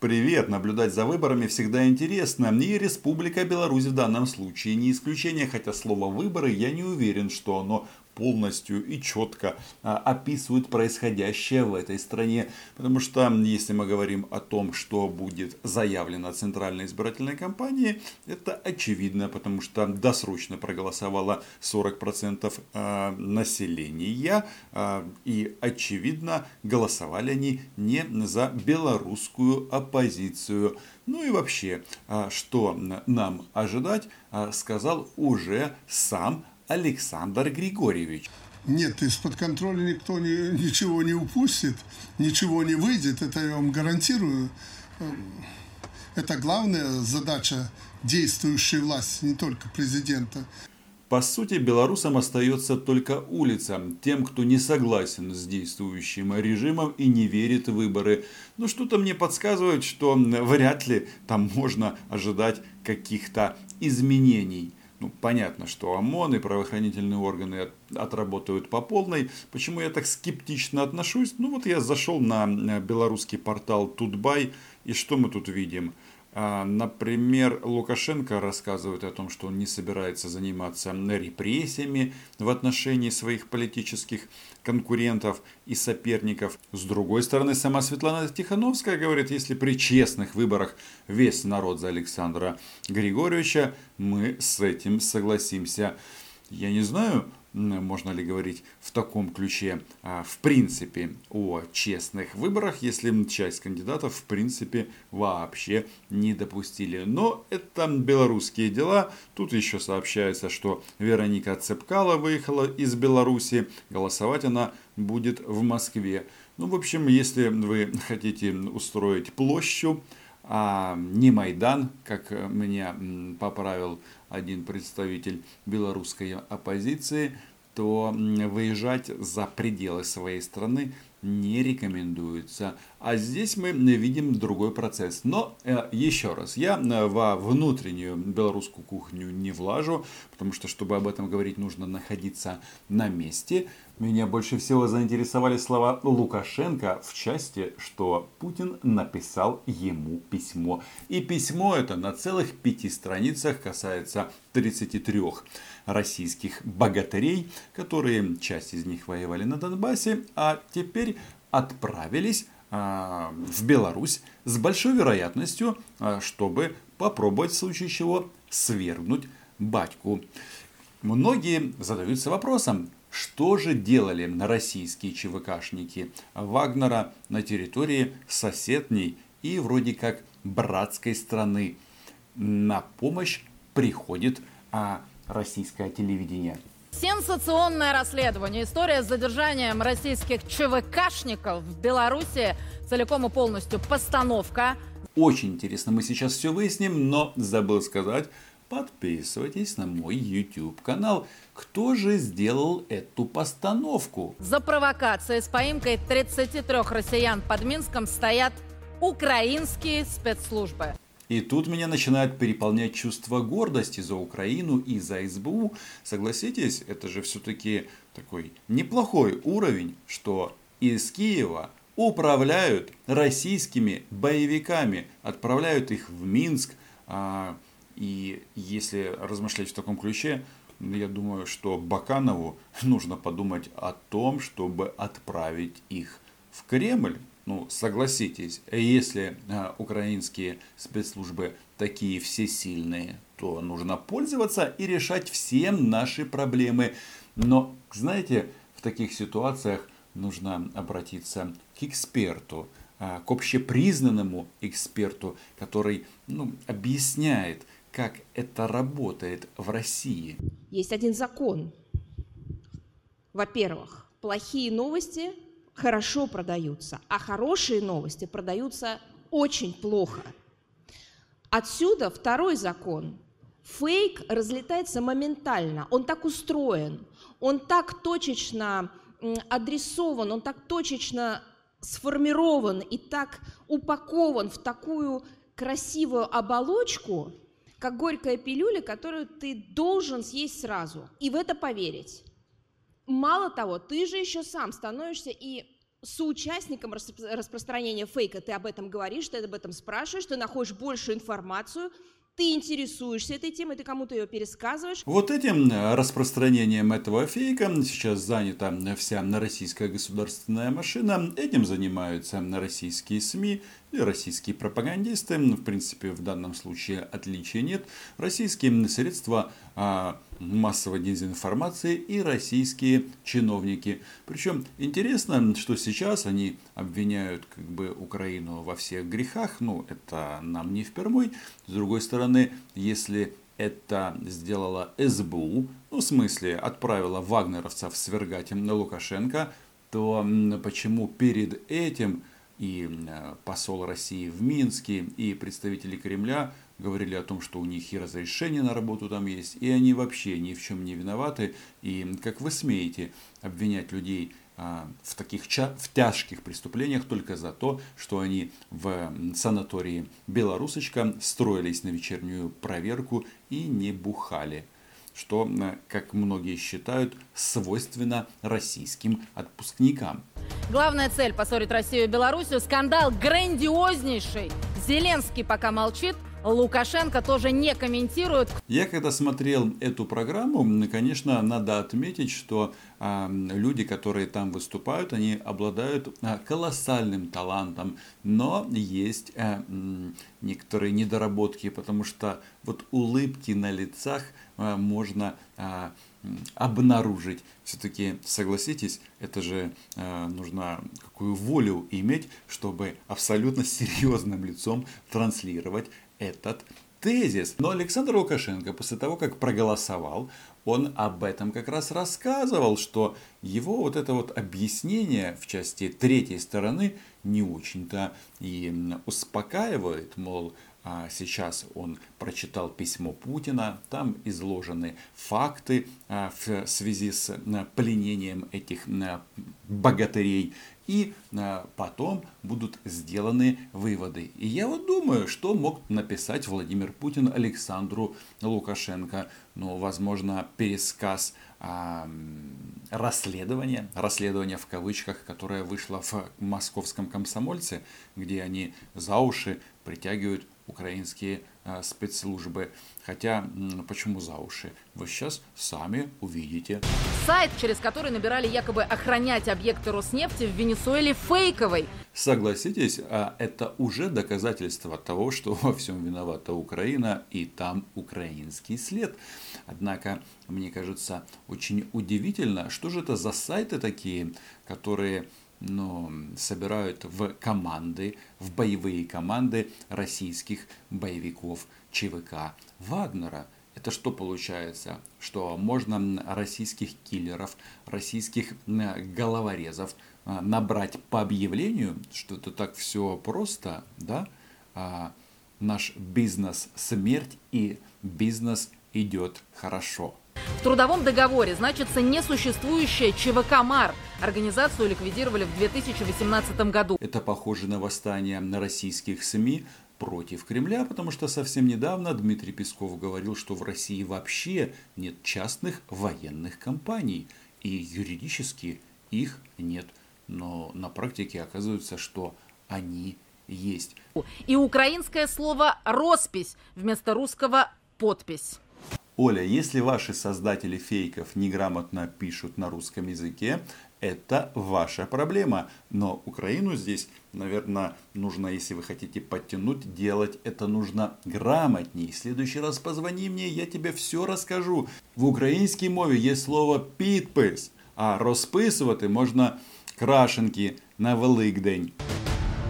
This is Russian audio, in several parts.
Привет! Наблюдать за выборами всегда интересно. И Республика Беларусь в данном случае не исключение, хотя слово «выборы» я не уверен, что оно полностью и четко а, описывают происходящее в этой стране. Потому что если мы говорим о том, что будет заявлено Центральной избирательной кампании, это очевидно, потому что досрочно проголосовало 40% а, населения. А, и очевидно, голосовали они не за белорусскую оппозицию. Ну и вообще, что нам ожидать, сказал уже сам Александр Григорьевич. Нет, из-под контроля никто не, ничего не упустит, ничего не выйдет, это я вам гарантирую. Это главная задача действующей власти, не только президента. По сути, белорусам остается только улица, тем, кто не согласен с действующим режимом и не верит в выборы. Но что-то мне подсказывает, что вряд ли там можно ожидать каких-то изменений ну, понятно, что ОМОН и правоохранительные органы отработают по полной. Почему я так скептично отношусь? Ну вот я зашел на белорусский портал Тутбай, и что мы тут видим? А, например, Лукашенко рассказывает о том, что он не собирается заниматься репрессиями в отношении своих политических конкурентов и соперников. С другой стороны, сама Светлана Тихановская говорит, если при честных выборах весь народ за Александра Григорьевича, мы с этим согласимся. Я не знаю, можно ли говорить в таком ключе, а, в принципе, о честных выборах, если часть кандидатов, в принципе, вообще не допустили. Но это белорусские дела. Тут еще сообщается, что Вероника Цепкала выехала из Беларуси. Голосовать она будет в Москве. Ну, в общем, если вы хотите устроить площадь, а не Майдан, как меня поправил один представитель белорусской оппозиции, то выезжать за пределы своей страны не рекомендуется. А здесь мы видим другой процесс. Но э, еще раз, я э, во внутреннюю белорусскую кухню не влажу, потому что, чтобы об этом говорить, нужно находиться на месте. Меня больше всего заинтересовали слова Лукашенко в части, что Путин написал ему письмо. И письмо это на целых пяти страницах касается 33 российских богатырей, которые часть из них воевали на Донбассе, а теперь отправились а, в Беларусь с большой вероятностью, а, чтобы попробовать в случае чего свергнуть батьку. Многие задаются вопросом, что же делали российские ЧВКшники Вагнера на территории соседней и вроде как братской страны? На помощь приходит а, российское телевидение. Сенсационное расследование. История с задержанием российских ЧВКшников в Беларуси целиком и полностью постановка. Очень интересно, мы сейчас все выясним, но забыл сказать, подписывайтесь на мой YouTube канал. Кто же сделал эту постановку? За провокацией с поимкой 33 россиян под Минском стоят украинские спецслужбы. И тут меня начинает переполнять чувство гордости за Украину и за СБУ. Согласитесь, это же все-таки такой неплохой уровень, что из Киева управляют российскими боевиками, отправляют их в Минск. И если размышлять в таком ключе, я думаю, что Баканову нужно подумать о том, чтобы отправить их в Кремль. Ну, согласитесь, если а, украинские спецслужбы такие всесильные, то нужно пользоваться и решать все наши проблемы. Но, знаете, в таких ситуациях нужно обратиться к эксперту, а, к общепризнанному эксперту, который ну, объясняет, как это работает в России. Есть один закон. Во-первых, плохие новости хорошо продаются, а хорошие новости продаются очень плохо. Отсюда второй закон. Фейк разлетается моментально, он так устроен, он так точечно адресован, он так точечно сформирован и так упакован в такую красивую оболочку, как горькая пилюля, которую ты должен съесть сразу и в это поверить. Мало того, ты же еще сам становишься и соучастником распространения фейка. Ты об этом говоришь, ты об этом спрашиваешь, ты находишь большую информацию, ты интересуешься этой темой, ты кому-то ее пересказываешь. Вот этим э, распространением этого фейка сейчас занята вся российская государственная машина. Этим занимаются российские СМИ и российские пропагандисты. В принципе, в данном случае отличия нет. Российские средства а, массовой дезинформации и российские чиновники. Причем интересно, что сейчас они обвиняют как бы Украину во всех грехах. Ну, это нам не впервой. С другой стороны, если это сделала СБУ, ну, в смысле, отправила вагнеровцев свергать на Лукашенко, то почему перед этим и посол России в Минске, и представители Кремля говорили о том, что у них и разрешение на работу там есть, и они вообще ни в чем не виноваты. И как вы смеете обвинять людей а, в таких в тяжких преступлениях только за то, что они в санатории Белорусочка строились на вечернюю проверку и не бухали что, как многие считают, свойственно российским отпускникам. Главная цель поссорить Россию и Белоруссию – скандал грандиознейший. Зеленский пока молчит, Лукашенко тоже не комментирует. Я когда смотрел эту программу, конечно, надо отметить, что э, люди, которые там выступают, они обладают э, колоссальным талантом, но есть э, некоторые недоработки, потому что вот улыбки на лицах э, можно э, обнаружить. Все-таки, согласитесь, это же э, нужно какую волю иметь, чтобы абсолютно серьезным лицом транслировать этот тезис. Но Александр Лукашенко после того, как проголосовал, он об этом как раз рассказывал, что его вот это вот объяснение в части третьей стороны не очень-то и успокаивает, мол, а сейчас он прочитал письмо Путина, там изложены факты а, в связи с пленением этих богатырей и а, потом будут сделаны выводы. И я вот думаю, что мог написать Владимир Путин Александру Лукашенко. Ну, возможно, пересказ а, расследования, расследование в кавычках, которое вышло в московском комсомольце, где они за уши притягивают украинские э, спецслужбы. Хотя, почему за уши? Вы сейчас сами увидите. Сайт, через который набирали якобы охранять объекты Роснефти в Венесуэле, фейковый. Согласитесь, а это уже доказательство того, что во всем виновата Украина и там украинский след. Однако, мне кажется, очень удивительно, что же это за сайты такие, которые но собирают в команды, в боевые команды российских боевиков ЧВК Вагнера. Это что получается? Что можно российских киллеров, российских головорезов а, набрать по объявлению, что это так все просто, да? А наш бизнес смерть и бизнес идет хорошо. В трудовом договоре значится несуществующая ЧВК МАР. Организацию ликвидировали в 2018 году. Это похоже на восстание на российских СМИ против Кремля, потому что совсем недавно Дмитрий Песков говорил, что в России вообще нет частных военных компаний. И юридически их нет. Но на практике оказывается, что они есть. И украинское слово «роспись» вместо русского «подпись». Оля, если ваши создатели фейков неграмотно пишут на русском языке, это ваша проблема. Но Украину здесь, наверное, нужно, если вы хотите подтянуть, делать это нужно грамотней. В следующий раз позвони мне, я тебе все расскажу. В украинской мове есть слово «підпис», а розписувати можна крашенки на Великдень.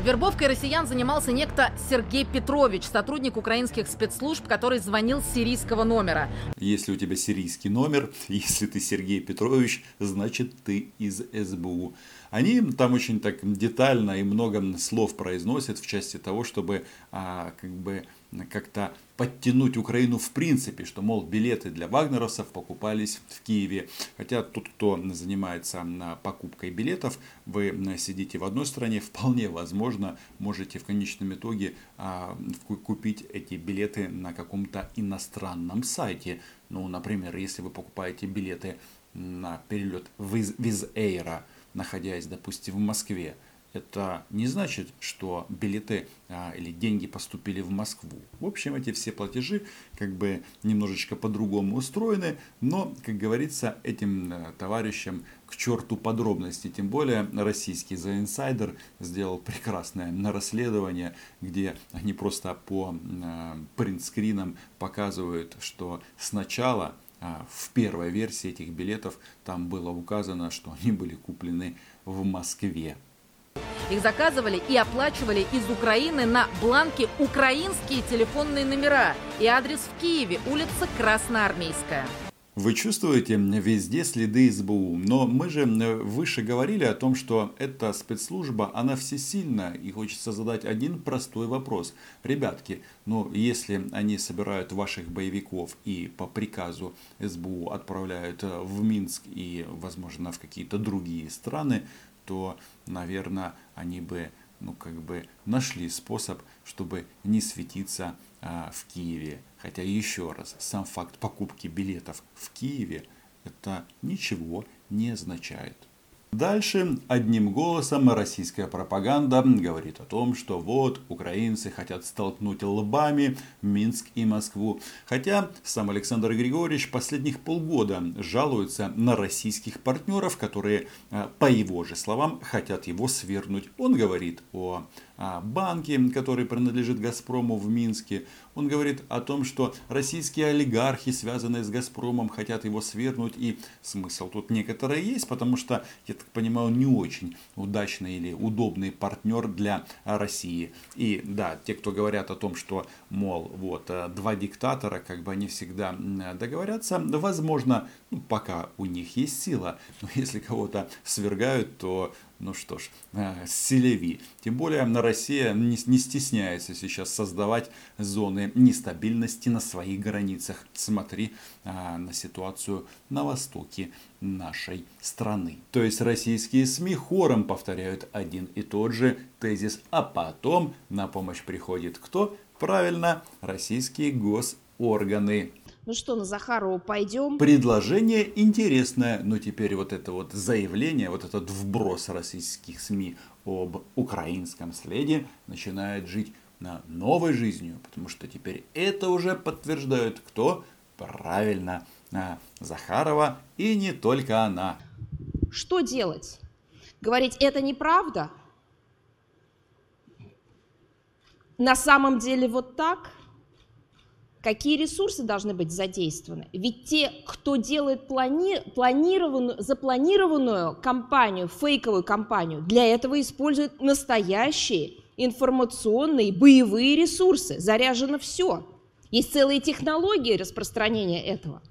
Вербовкой россиян занимался некто Сергей Петрович, сотрудник украинских спецслужб, который звонил с сирийского номера. Если у тебя сирийский номер, если ты Сергей Петрович, значит ты из СБУ. Они там очень так детально и много слов произносят в части того, чтобы а, как бы как-то подтянуть Украину в принципе, что, мол, билеты для вагнеровцев покупались в Киеве. Хотя тот, кто занимается покупкой билетов, вы сидите в одной стране, вполне возможно, можете в конечном итоге а, купить эти билеты на каком-то иностранном сайте. Ну, например, если вы покупаете билеты на перелет Виз Эйра, находясь, допустим, в Москве, это не значит, что билеты а, или деньги поступили в Москву. В общем, эти все платежи как бы немножечко по-другому устроены, но, как говорится, этим а, товарищам к черту подробности. Тем более российский The Insider сделал прекрасное расследование, где они просто по а, принтскринам показывают, что сначала а, в первой версии этих билетов там было указано, что они были куплены в Москве. Их заказывали и оплачивали из Украины на бланке украинские телефонные номера и адрес в Киеве, улица Красноармейская. Вы чувствуете везде следы СБУ, но мы же выше говорили о том, что эта спецслужба, она всесильна, и хочется задать один простой вопрос. Ребятки, ну если они собирают ваших боевиков и по приказу СБУ отправляют в Минск и, возможно, в какие-то другие страны, то, наверное, они бы ну, как бы нашли способ, чтобы не светиться а, в Киеве. Хотя еще раз, сам факт покупки билетов в Киеве это ничего не означает. Дальше одним голосом российская пропаганда говорит о том, что вот украинцы хотят столкнуть лбами Минск и Москву. Хотя сам Александр Григорьевич последних полгода жалуется на российских партнеров, которые, э, по его же словам, хотят его свернуть. Он говорит о банке, который принадлежит Газпрому в Минске. Он говорит о том, что российские олигархи, связанные с Газпромом, хотят его свернуть. И смысл тут некоторые есть, потому что, я так понимаю, не очень удачный или удобный партнер для России. И да, те, кто говорят о том, что, мол, вот, э, два диктатора, как бы они всегда договорятся, возможно, ну, пока у них есть сила. Но если кого-то свергают, то ну что ж, э, селеви. Тем более Россия не, не стесняется сейчас создавать зоны нестабильности на своих границах. Смотри а, на ситуацию на востоке нашей страны. То есть российские СМИ хором повторяют один и тот же тезис, а потом на помощь приходит кто? Правильно, российские госорганы. Ну что, на Захарова пойдем? Предложение интересное, но теперь вот это вот заявление, вот этот вброс российских СМИ об украинском следе начинает жить на новой жизнью, потому что теперь это уже подтверждают кто? Правильно, а, Захарова и не только она. Что делать? Говорить это неправда? На самом деле вот так – какие ресурсы должны быть задействованы. Ведь те, кто делает плани планированную, запланированную кампанию, фейковую кампанию, для этого используют настоящие информационные боевые ресурсы. Заряжено все. Есть целые технологии распространения этого.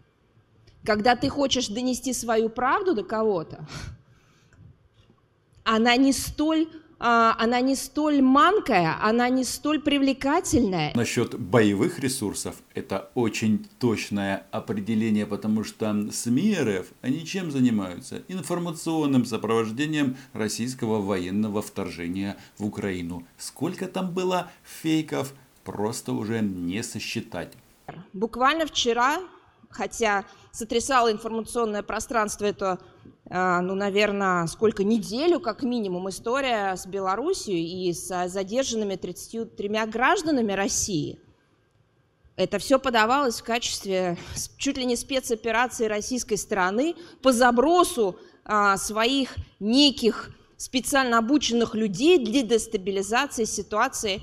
Когда ты хочешь донести свою правду до кого-то, она не столь она не столь манкая, она не столь привлекательная. Насчет боевых ресурсов это очень точное определение, потому что СМИ РФ, они чем занимаются? Информационным сопровождением российского военного вторжения в Украину. Сколько там было фейков, просто уже не сосчитать. Буквально вчера, хотя сотрясало информационное пространство это а, ну, наверное, сколько, неделю как минимум история с Белоруссией и с задержанными 33 гражданами России. Это все подавалось в качестве чуть ли не спецоперации российской стороны по забросу а, своих неких специально обученных людей для дестабилизации ситуации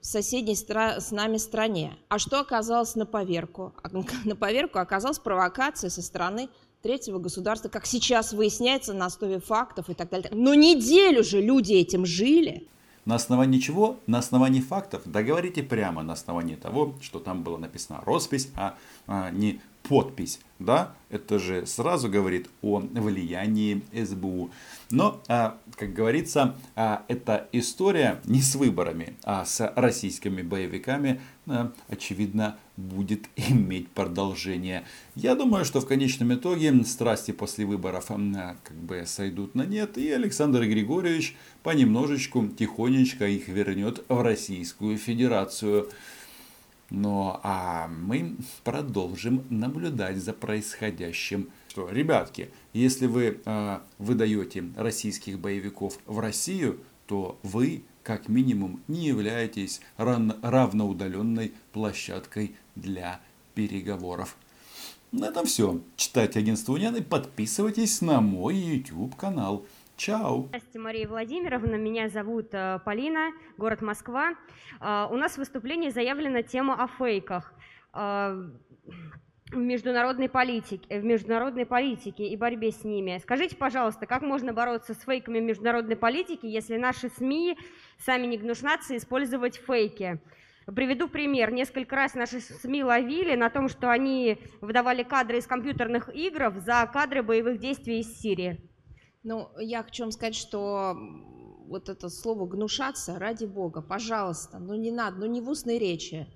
в соседней с нами стране. А что оказалось на поверку? На поверку оказалась провокация со стороны третьего государства, как сейчас выясняется на основе фактов и так далее. Но неделю же люди этим жили. На основании чего? На основании фактов. Да говорите прямо на основании того, что там было написано роспись, а, а не подпись. Да? Это же сразу говорит о влиянии СБУ. Но, а, как говорится, а, эта история не с выборами, а с российскими боевиками, а, очевидно, будет иметь продолжение. Я думаю, что в конечном итоге страсти после выборов как бы сойдут на нет, и Александр Григорьевич понемножечку, тихонечко их вернет в Российскую Федерацию. Но а мы продолжим наблюдать за происходящим что, ребятки, если вы э, выдаете российских боевиков в Россию, то вы как минимум не являетесь равноудаленной площадкой для переговоров. На этом все. Читайте агентство Уняны, подписывайтесь на мой YouTube канал. Чао! Здравствуйте, Мария Владимировна. Меня зовут э, Полина, город Москва. Э, у нас в выступлении заявлена тема о фейках э, в международной политике, в международной политике и борьбе с ними. Скажите, пожалуйста, как можно бороться с фейками в международной политике, если наши СМИ сами не гнушатся использовать фейки? Приведу пример. Несколько раз наши СМИ ловили на том, что они выдавали кадры из компьютерных игр за кадры боевых действий из Сирии. Ну, я хочу вам сказать, что вот это слово «гнушаться», ради бога, пожалуйста, ну не надо, ну не в устной речи.